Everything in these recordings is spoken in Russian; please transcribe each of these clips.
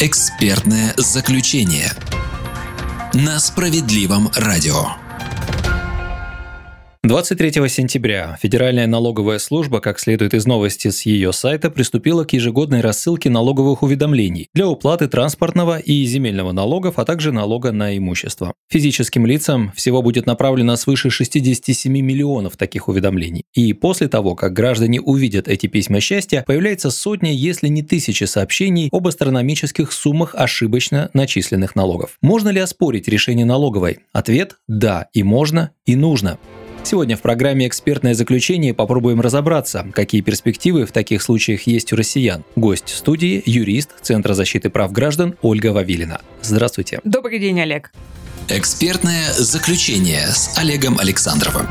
Экспертное заключение на справедливом радио. 23 сентября Федеральная налоговая служба, как следует из новости с ее сайта, приступила к ежегодной рассылке налоговых уведомлений для уплаты транспортного и земельного налогов, а также налога на имущество. Физическим лицам всего будет направлено свыше 67 миллионов таких уведомлений. И после того, как граждане увидят эти письма счастья, появляется сотня, если не тысячи сообщений об астрономических суммах ошибочно начисленных налогов. Можно ли оспорить решение налоговой? Ответ – да, и можно, и нужно. Сегодня в программе «Экспертное заключение» попробуем разобраться, какие перспективы в таких случаях есть у россиян. Гость студии – юрист Центра защиты прав граждан Ольга Вавилина. Здравствуйте. Добрый день, Олег. Экспертное заключение с Олегом Александровым.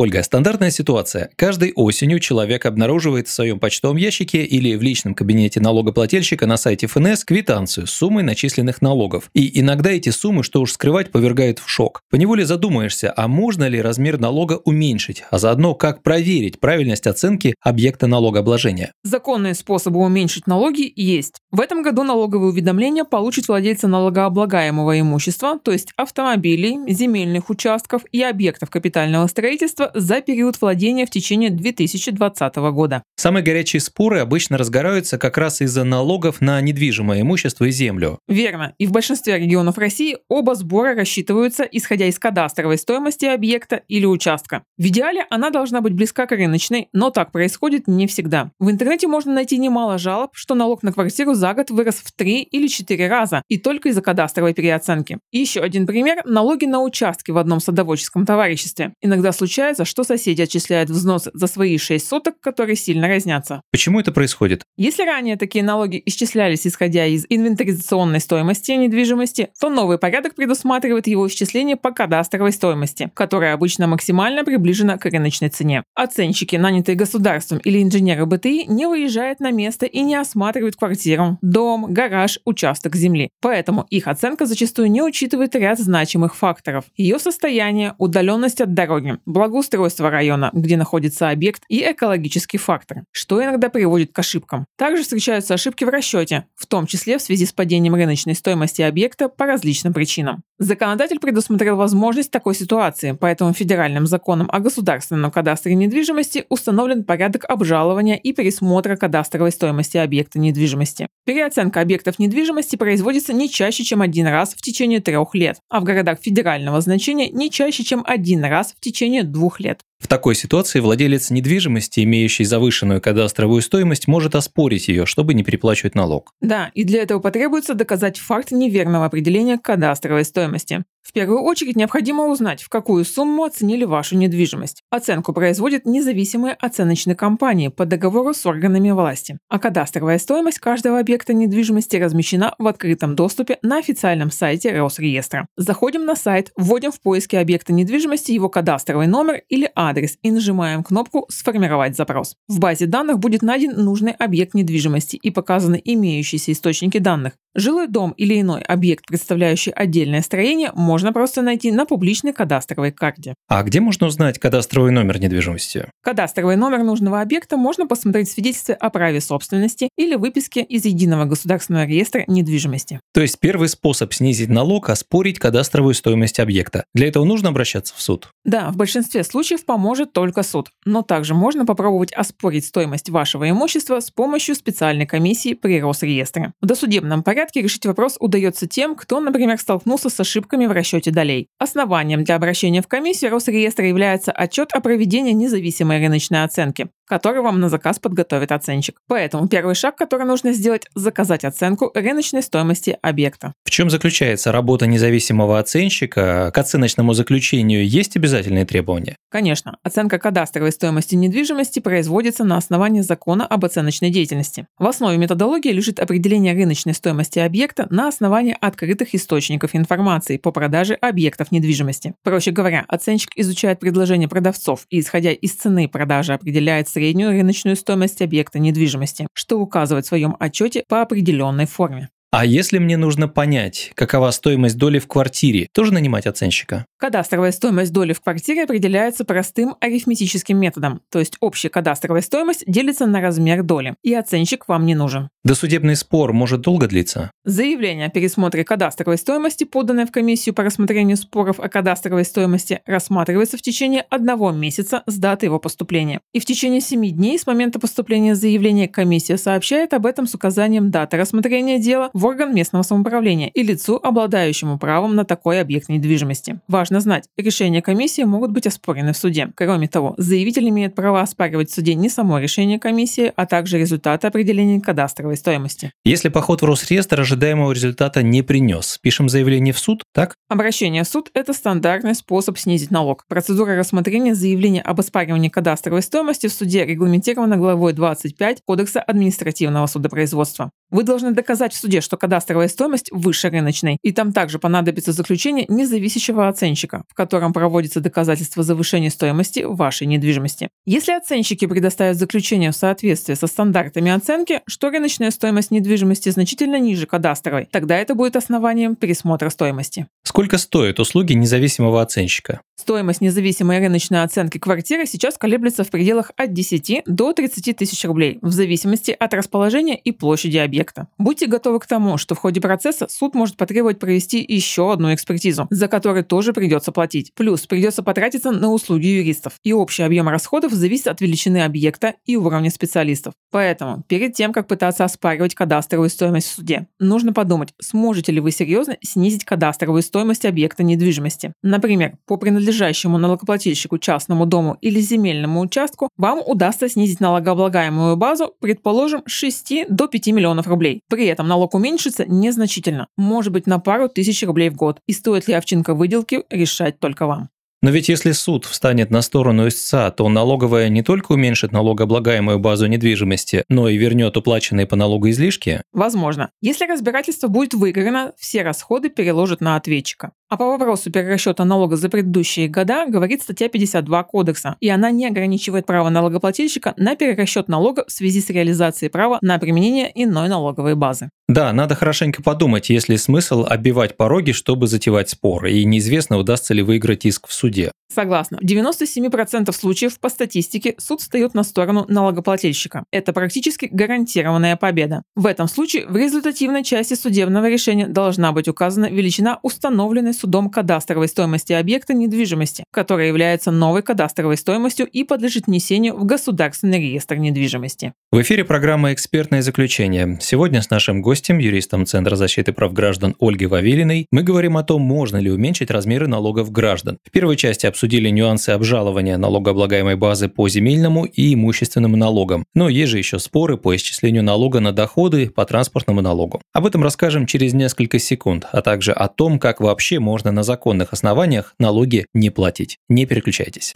Ольга, стандартная ситуация. Каждой осенью человек обнаруживает в своем почтовом ящике или в личном кабинете налогоплательщика на сайте ФНС квитанцию с суммой начисленных налогов. И иногда эти суммы, что уж скрывать, повергают в шок. Поневоле задумаешься, а можно ли размер налога уменьшить, а заодно как проверить правильность оценки объекта налогообложения. Законные способы уменьшить налоги есть. В этом году налоговые уведомления получат владельцы налогооблагаемого имущества, то есть автомобилей, земельных участков и объектов капитального строительства за период владения в течение 2020 года. Самые горячие споры обычно разгораются как раз из-за налогов на недвижимое имущество и землю. Верно. И в большинстве регионов России оба сбора рассчитываются исходя из кадастровой стоимости объекта или участка. В идеале она должна быть близка к рыночной, но так происходит не всегда. В интернете можно найти немало жалоб, что налог на квартиру за год вырос в 3 или 4 раза, и только из-за кадастровой переоценки. И еще один пример – налоги на участки в одном садоводческом товариществе. Иногда случается, за что соседи отчисляют взнос за свои 6 соток, которые сильно разнятся. Почему это происходит? Если ранее такие налоги исчислялись исходя из инвентаризационной стоимости недвижимости, то новый порядок предусматривает его исчисление по кадастровой стоимости, которая обычно максимально приближена к рыночной цене. Оценщики, нанятые государством или инженеры БТИ, не выезжают на место и не осматривают квартиру, дом, гараж, участок земли. Поэтому их оценка зачастую не учитывает ряд значимых факторов. Ее состояние, удаленность от дороги, благоустройство устройство района, где находится объект, и экологический фактор, что иногда приводит к ошибкам. Также встречаются ошибки в расчете, в том числе в связи с падением рыночной стоимости объекта по различным причинам. Законодатель предусмотрел возможность такой ситуации, поэтому федеральным законом о государственном кадастре недвижимости установлен порядок обжалования и пересмотра кадастровой стоимости объекта недвижимости. Переоценка объектов недвижимости производится не чаще, чем один раз в течение трех лет, а в городах федерального значения не чаще, чем один раз в течение двух лет. В такой ситуации владелец недвижимости, имеющий завышенную кадастровую стоимость, может оспорить ее, чтобы не переплачивать налог. Да, и для этого потребуется доказать факт неверного определения кадастровой стоимости. В первую очередь необходимо узнать, в какую сумму оценили вашу недвижимость. Оценку производят независимые оценочные компании по договору с органами власти. А кадастровая стоимость каждого объекта недвижимости размещена в открытом доступе на официальном сайте Росреестра. Заходим на сайт, вводим в поиске объекта недвижимости его кадастровый номер или адрес и нажимаем кнопку «Сформировать запрос». В базе данных будет найден нужный объект недвижимости и показаны имеющиеся источники данных. Жилой дом или иной объект, представляющий отдельное строение, можно просто найти на публичной кадастровой карте. А где можно узнать кадастровый номер недвижимости? Кадастровый номер нужного объекта можно посмотреть в свидетельстве о праве собственности или выписке из Единого государственного реестра недвижимости. То есть первый способ снизить налог – оспорить кадастровую стоимость объекта. Для этого нужно обращаться в суд? Да, в большинстве случаев поможет только суд. Но также можно попробовать оспорить стоимость вашего имущества с помощью специальной комиссии при Росреестре. В досудебном порядке порядке решить вопрос удается тем, кто, например, столкнулся с ошибками в расчете долей. Основанием для обращения в комиссию Росреестра является отчет о проведении независимой рыночной оценки который вам на заказ подготовит оценщик. Поэтому первый шаг, который нужно сделать – заказать оценку рыночной стоимости объекта. В чем заключается работа независимого оценщика? К оценочному заключению есть обязательные требования? Конечно. Оценка кадастровой стоимости недвижимости производится на основании закона об оценочной деятельности. В основе методологии лежит определение рыночной стоимости объекта на основании открытых источников информации по продаже объектов недвижимости. Проще говоря, оценщик изучает предложения продавцов и, исходя из цены продажи, определяет среднюю рыночную стоимость объекта недвижимости, что указывает в своем отчете по определенной форме. А если мне нужно понять, какова стоимость доли в квартире, тоже нанимать оценщика? Кадастровая стоимость доли в квартире определяется простым арифметическим методом, то есть общая кадастровая стоимость делится на размер доли, и оценщик вам не нужен. Досудебный спор может долго длиться? Заявление о пересмотре кадастровой стоимости, поданное в комиссию по рассмотрению споров о кадастровой стоимости, рассматривается в течение одного месяца с даты его поступления. И в течение 7 дней с момента поступления заявления комиссия сообщает об этом с указанием даты рассмотрения дела в орган местного самоуправления и лицу, обладающему правом на такой объект недвижимости. Важно знать, решения комиссии могут быть оспорены в суде. Кроме того, заявитель имеет право оспаривать в суде не само решение комиссии, а также результаты определения кадастровой стоимости. Если поход в Росреестр ожидаемого результата не принес, пишем заявление в суд, так? Обращение в суд – это стандартный способ снизить налог. Процедура рассмотрения заявления об оспаривании кадастровой стоимости в суде регламентирована главой 25 Кодекса административного судопроизводства. Вы должны доказать в суде, что кадастровая стоимость выше рыночной, и там также понадобится заключение независящего оценщика, в котором проводится доказательство завышения стоимости вашей недвижимости. Если оценщики предоставят заключение в соответствии со стандартами оценки, что рыночная стоимость недвижимости значительно ниже кадастровой, тогда это будет основанием пересмотра стоимости. Сколько стоят услуги независимого оценщика? Стоимость независимой рыночной оценки квартиры сейчас колеблется в пределах от 10 до 30 тысяч рублей, в зависимости от расположения и площади объекта. Будьте готовы к тому, что в ходе процесса суд может потребовать провести еще одну экспертизу, за которой тоже придется платить. Плюс придется потратиться на услуги юристов. И общий объем расходов зависит от величины объекта и уровня специалистов. Поэтому, перед тем, как пытаться оспаривать кадастровую стоимость в суде, нужно подумать, сможете ли вы серьезно снизить кадастровую стоимость объекта недвижимости. Например, по принадлежащему налогоплательщику частному дому или земельному участку, вам удастся снизить налогооблагаемую базу, предположим, с 6 до 5 миллионов рублей. При этом налог уменьшится незначительно, может быть на пару тысяч рублей в год. И стоит ли овчинка выделки, решать только вам. Но ведь если суд встанет на сторону истца, то налоговая не только уменьшит налогооблагаемую базу недвижимости, но и вернет уплаченные по налогу излишки? Возможно. Если разбирательство будет выиграно, все расходы переложат на ответчика. А по вопросу перерасчета налога за предыдущие года говорит статья 52 Кодекса, и она не ограничивает право налогоплательщика на перерасчет налога в связи с реализацией права на применение иной налоговой базы. Да, надо хорошенько подумать, есть ли смысл оббивать пороги, чтобы затевать спор, и неизвестно, удастся ли выиграть иск в суде. Согласна. В 97% случаев по статистике суд встает на сторону налогоплательщика. Это практически гарантированная победа. В этом случае в результативной части судебного решения должна быть указана величина установленной судом кадастровой стоимости объекта недвижимости, которая является новой кадастровой стоимостью и подлежит внесению в Государственный реестр недвижимости. В эфире программа «Экспертное заключение». Сегодня с нашим гостем, юристом Центра защиты прав граждан Ольгой Вавилиной, мы говорим о том, можно ли уменьшить размеры налогов граждан. В первой части обсудили нюансы обжалования налогооблагаемой базы по земельному и имущественному налогам. Но есть же еще споры по исчислению налога на доходы по транспортному налогу. Об этом расскажем через несколько секунд, а также о том, как вообще можно на законных основаниях налоги не платить. Не переключайтесь.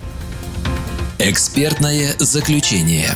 Экспертное заключение.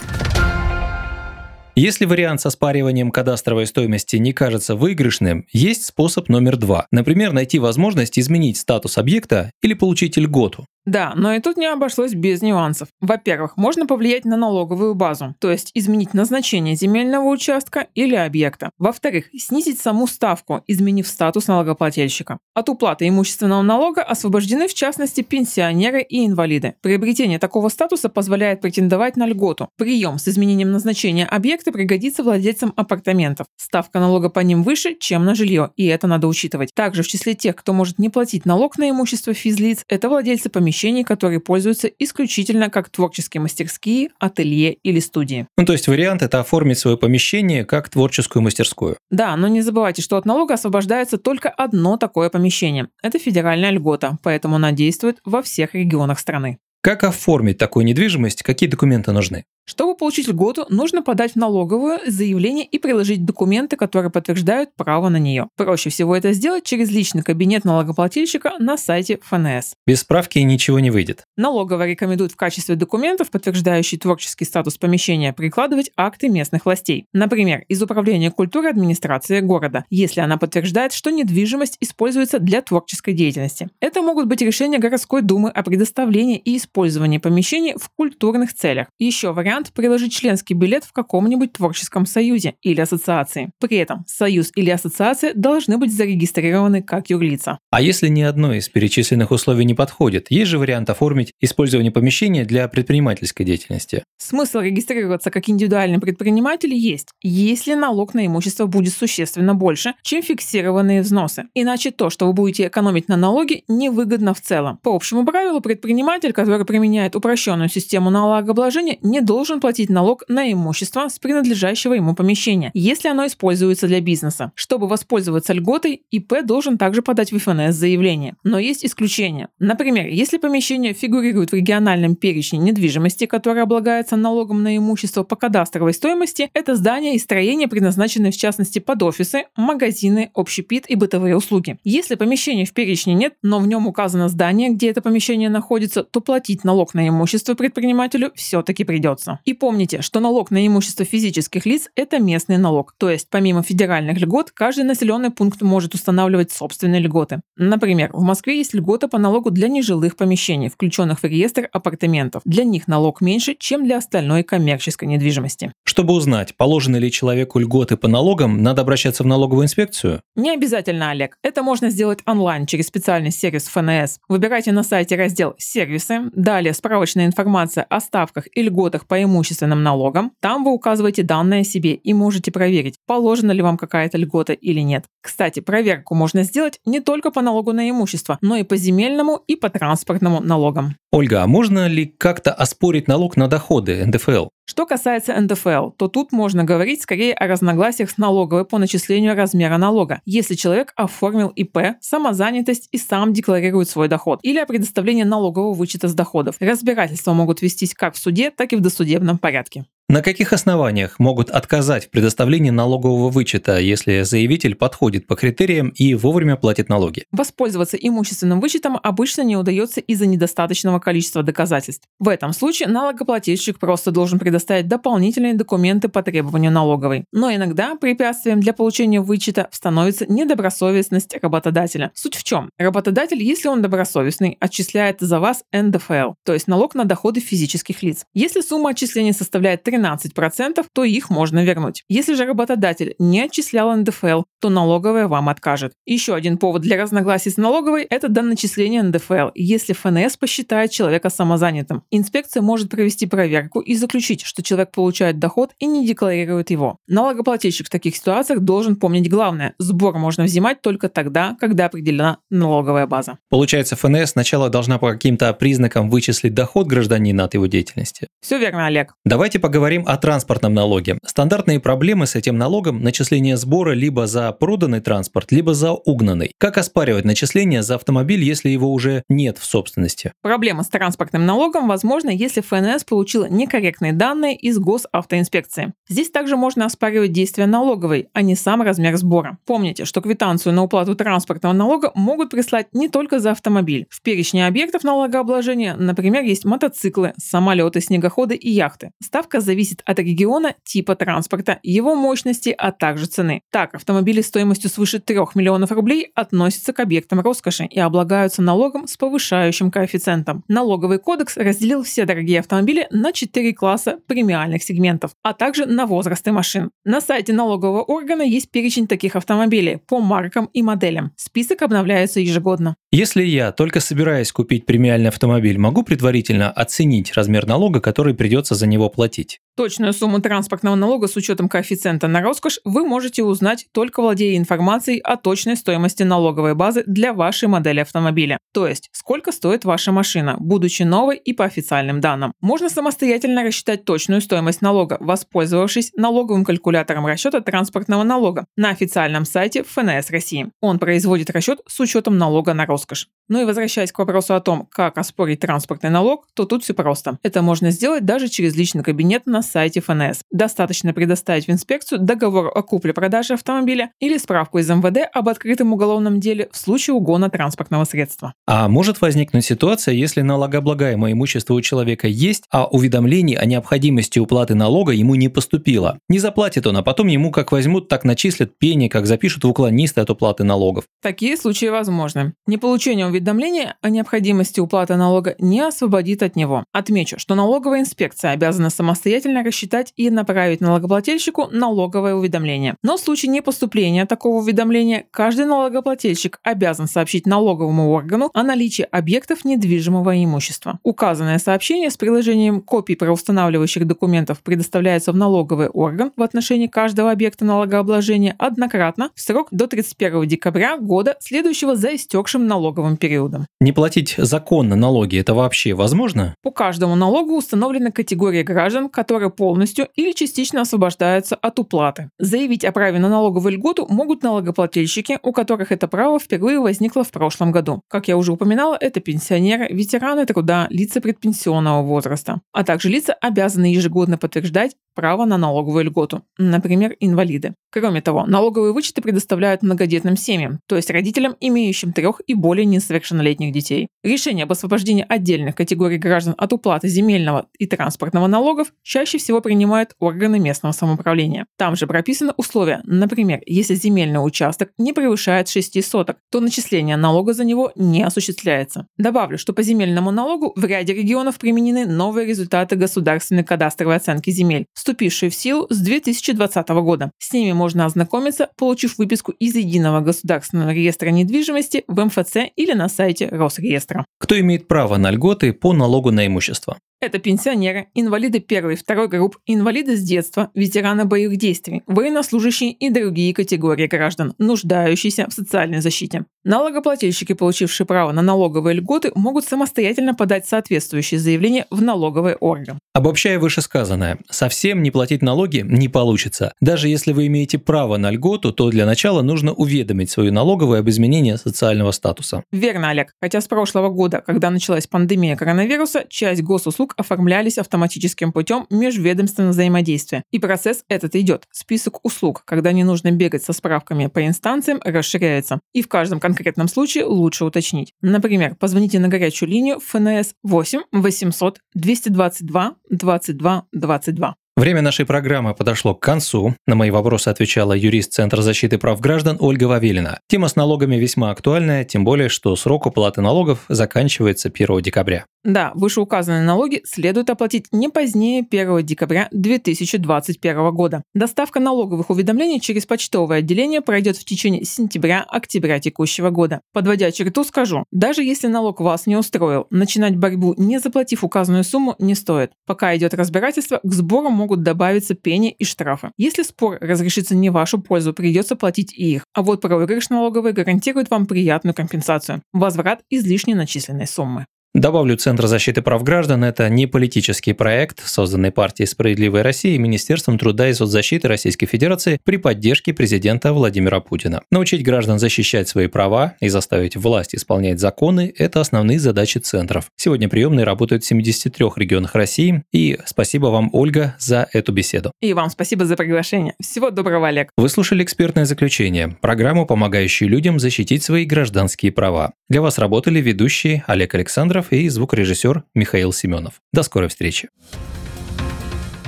Если вариант со спариванием кадастровой стоимости не кажется выигрышным, есть способ номер два. Например, найти возможность изменить статус объекта или получить льготу. Да, но и тут не обошлось без нюансов. Во-первых, можно повлиять на налоговую базу, то есть изменить назначение земельного участка или объекта. Во-вторых, снизить саму ставку, изменив статус налогоплательщика. От уплаты имущественного налога освобождены в частности пенсионеры и инвалиды. Приобретение такого статуса позволяет претендовать на льготу. Прием с изменением назначения объекта пригодится владельцам апартаментов. Ставка налога по ним выше, чем на жилье, и это надо учитывать. Также в числе тех, кто может не платить налог на имущество физлиц, это владельцы помещений помещений, которые пользуются исключительно как творческие мастерские, ателье или студии. Ну, то есть вариант – это оформить свое помещение как творческую мастерскую. Да, но не забывайте, что от налога освобождается только одно такое помещение. Это федеральная льгота, поэтому она действует во всех регионах страны. Как оформить такую недвижимость? Какие документы нужны? Чтобы получить льготу, нужно подать в налоговую заявление и приложить документы, которые подтверждают право на нее. Проще всего это сделать через личный кабинет налогоплательщика на сайте ФНС. Без справки ничего не выйдет. Налоговая рекомендует в качестве документов, подтверждающих творческий статус помещения, прикладывать акты местных властей. Например, из Управления культуры администрации города, если она подтверждает, что недвижимость используется для творческой деятельности. Это могут быть решения городской думы о предоставлении и использовании помещений в культурных целях. Еще вариант – приложить членский билет в каком-нибудь творческом союзе или ассоциации. При этом союз или ассоциация должны быть зарегистрированы как юрлица. А если ни одно из перечисленных условий не подходит, есть же вариант оформить использование помещения для предпринимательской деятельности. Смысл регистрироваться как индивидуальный предприниматель есть, если налог на имущество будет существенно больше, чем фиксированные взносы. Иначе то, что вы будете экономить на налоге, невыгодно в целом. По общему правилу, предприниматель, который применяет упрощенную систему налогообложения, не должен платить налог на имущество с принадлежащего ему помещения, если оно используется для бизнеса. Чтобы воспользоваться льготой, ИП должен также подать в ФНС заявление. Но есть исключения. Например, если помещение фигурирует в региональном перечне недвижимости, которая облагается налогом на имущество по кадастровой стоимости, это здания и строения, предназначенные в частности под офисы, магазины, общепит и бытовые услуги. Если помещения в перечне нет, но в нем указано здание, где это помещение находится, то платить налог на имущество предпринимателю все-таки придется. И помните, что налог на имущество физических лиц – это местный налог. То есть помимо федеральных льгот, каждый населенный пункт может устанавливать собственные льготы. Например, в Москве есть льгота по налогу для нежилых помещений, включенных в реестр апартаментов. Для них налог меньше, чем для остальной коммерческой недвижимости. Чтобы узнать, положены ли человеку льготы по налогам, надо обращаться в налоговую инспекцию? Не обязательно, Олег. Это можно сделать онлайн через специальный сервис ФНС. Выбирайте на сайте раздел «Сервисы», далее справочная информация о ставках и льготах по имущественным налогам. Там вы указываете данные о себе и можете проверить, положена ли вам какая-то льгота или нет. Кстати, проверку можно сделать не только по налогу на имущество, но и по земельному и по транспортному налогам. Ольга, а можно ли как-то оспорить налог на доходы НДФЛ? Что касается НДФЛ, то тут можно говорить скорее о разногласиях с налоговой по начислению размера налога, если человек оформил ИП, самозанятость и сам декларирует свой доход, или о предоставлении налогового вычета с доходов. Разбирательства могут вестись как в суде, так и в досудебном порядке. На каких основаниях могут отказать в предоставлении налогового вычета, если заявитель подходит по критериям и вовремя платит налоги? Воспользоваться имущественным вычетом обычно не удается из-за недостаточного количества доказательств. В этом случае налогоплательщик просто должен предоставить дополнительные документы по требованию налоговой. Но иногда препятствием для получения вычета становится недобросовестность работодателя. Суть в чем? Работодатель, если он добросовестный, отчисляет за вас НДФЛ, то есть налог на доходы физических лиц. Если сумма отчисления составляет 13 13%, то их можно вернуть. Если же работодатель не отчислял НДФЛ, то налоговая вам откажет. Еще один повод для разногласий с налоговой – это доначисление НДФЛ, если ФНС посчитает человека самозанятым. Инспекция может провести проверку и заключить, что человек получает доход и не декларирует его. Налогоплательщик в таких ситуациях должен помнить главное – сбор можно взимать только тогда, когда определена налоговая база. Получается, ФНС сначала должна по каким-то признакам вычислить доход гражданина от его деятельности. Все верно, Олег. Давайте поговорим Поговорим о транспортном налоге. Стандартные проблемы с этим налогом – начисление сбора либо за проданный транспорт, либо за угнанный. Как оспаривать начисление за автомобиль, если его уже нет в собственности? Проблема с транспортным налогом возможна, если ФНС получила некорректные данные из госавтоинспекции. Здесь также можно оспаривать действия налоговой, а не сам размер сбора. Помните, что квитанцию на уплату транспортного налога могут прислать не только за автомобиль. В перечне объектов налогообложения, например, есть мотоциклы, самолеты, снегоходы и яхты. Ставка зависит зависит от региона, типа транспорта, его мощности, а также цены. Так, автомобили стоимостью свыше 3 миллионов рублей относятся к объектам роскоши и облагаются налогом с повышающим коэффициентом. Налоговый кодекс разделил все дорогие автомобили на 4 класса премиальных сегментов, а также на возрасты машин. На сайте налогового органа есть перечень таких автомобилей по маркам и моделям. Список обновляется ежегодно. Если я только собираюсь купить премиальный автомобиль, могу предварительно оценить размер налога, который придется за него платить? Точную сумму транспортного налога с учетом коэффициента на роскошь вы можете узнать, только владея информацией о точной стоимости налоговой базы для вашей модели автомобиля. То есть, сколько стоит ваша машина, будучи новой и по официальным данным. Можно самостоятельно рассчитать точную стоимость налога, воспользовавшись налоговым калькулятором расчета транспортного налога на официальном сайте ФНС России. Он производит расчет с учетом налога на роскошь. Ну и возвращаясь к вопросу о том, как оспорить транспортный налог, то тут все просто. Это можно сделать даже через личный кабинет на сайте ФНС. Достаточно предоставить в инспекцию договор о купле-продаже автомобиля или справку из МВД об открытом уголовном деле в случае угона транспортного средства. А может возникнуть ситуация, если налогооблагаемое имущество у человека есть, а уведомление о необходимости уплаты налога ему не поступило. Не заплатит он, а потом ему как возьмут, так начислят пени, как запишут в уклонисты от уплаты налогов. Такие случаи возможны. Неполучение уведомления о необходимости уплаты налога не освободит от него. Отмечу, что налоговая инспекция обязана самостоятельно рассчитать и направить налогоплательщику налоговое уведомление. Но в случае непоступления такого уведомления каждый налогоплательщик обязан сообщить налоговому органу о наличии объектов недвижимого имущества. Указанное сообщение с приложением копий правоустанавливающих документов предоставляется в налоговый орган в отношении каждого объекта налогообложения однократно в срок до 31 декабря года, следующего за истекшим налоговым периодом. Не платить законно налоги – это вообще возможно? По каждому налогу установлена категория граждан, которые полностью или частично освобождаются от уплаты. Заявить о праве на налоговую льготу могут налогоплательщики, у которых это право впервые возникло в прошлом году. Как я уже упоминала, это пенсионеры, ветераны труда, лица предпенсионного возраста, а также лица, обязанные ежегодно подтверждать право на налоговую льготу, например, инвалиды. Кроме того, налоговые вычеты предоставляют многодетным семьям, то есть родителям, имеющим трех и более несовершеннолетних детей. Решение об освобождении отдельных категорий граждан от уплаты земельного и транспортного налогов чаще всего принимают органы местного самоуправления. Там же прописаны условия, например, если земельный участок не превышает 6 соток, то начисление налога за него не осуществляется. Добавлю, что по земельному налогу в ряде регионов применены новые результаты государственной кадастровой оценки земель, вступившие в силу с 2020 года. С ними можно ознакомиться, получив выписку из Единого государственного реестра недвижимости в МФЦ или на сайте Росреестра. Кто имеет право на льготы по налогу на имущество? Это пенсионеры, инвалиды первой и второй групп, инвалиды с детства, ветераны боевых действий, военнослужащие и другие категории граждан, нуждающиеся в социальной защите. Налогоплательщики, получившие право на налоговые льготы, могут самостоятельно подать соответствующее заявление в налоговый орган. Обобщая вышесказанное, совсем не платить налоги не получится. Даже если вы имеете право на льготу, то для начала нужно уведомить свою налоговую об изменении социального статуса. Верно, Олег. Хотя с прошлого года, когда началась пандемия коронавируса, часть госуслуг оформлялись автоматическим путем межведомственного взаимодействия. И процесс этот идет. Список услуг, когда не нужно бегать со справками по инстанциям, расширяется. И в каждом конкретном случае лучше уточнить. Например, позвоните на горячую линию ФНС 8 800 222 22 22. Время нашей программы подошло к концу. На мои вопросы отвечала юрист Центра защиты прав граждан Ольга Вавилина. Тема с налогами весьма актуальная, тем более, что срок уплаты налогов заканчивается 1 декабря. Да, вышеуказанные налоги следует оплатить не позднее 1 декабря 2021 года. Доставка налоговых уведомлений через почтовое отделение пройдет в течение сентября-октября текущего года. Подводя черту, скажу, даже если налог вас не устроил, начинать борьбу, не заплатив указанную сумму, не стоит. Пока идет разбирательство, к сбору могут добавиться пени и штрафы. Если спор разрешится не в вашу пользу, придется платить и их. А вот проигрыш налоговый гарантирует вам приятную компенсацию – возврат излишне начисленной суммы. Добавлю, Центр защиты прав граждан – это не политический проект, созданный партией «Справедливая Россия» и Министерством труда и соцзащиты Российской Федерации при поддержке президента Владимира Путина. Научить граждан защищать свои права и заставить власть исполнять законы – это основные задачи центров. Сегодня приемные работают в 73 регионах России. И спасибо вам, Ольга, за эту беседу. И вам спасибо за приглашение. Всего доброго, Олег. Вы слушали экспертное заключение, программу, помогающую людям защитить свои гражданские права. Для вас работали ведущие Олег Александров и звукорежиссер Михаил Семенов. До скорой встречи.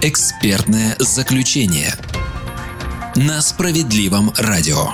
Экспертное заключение на справедливом радио.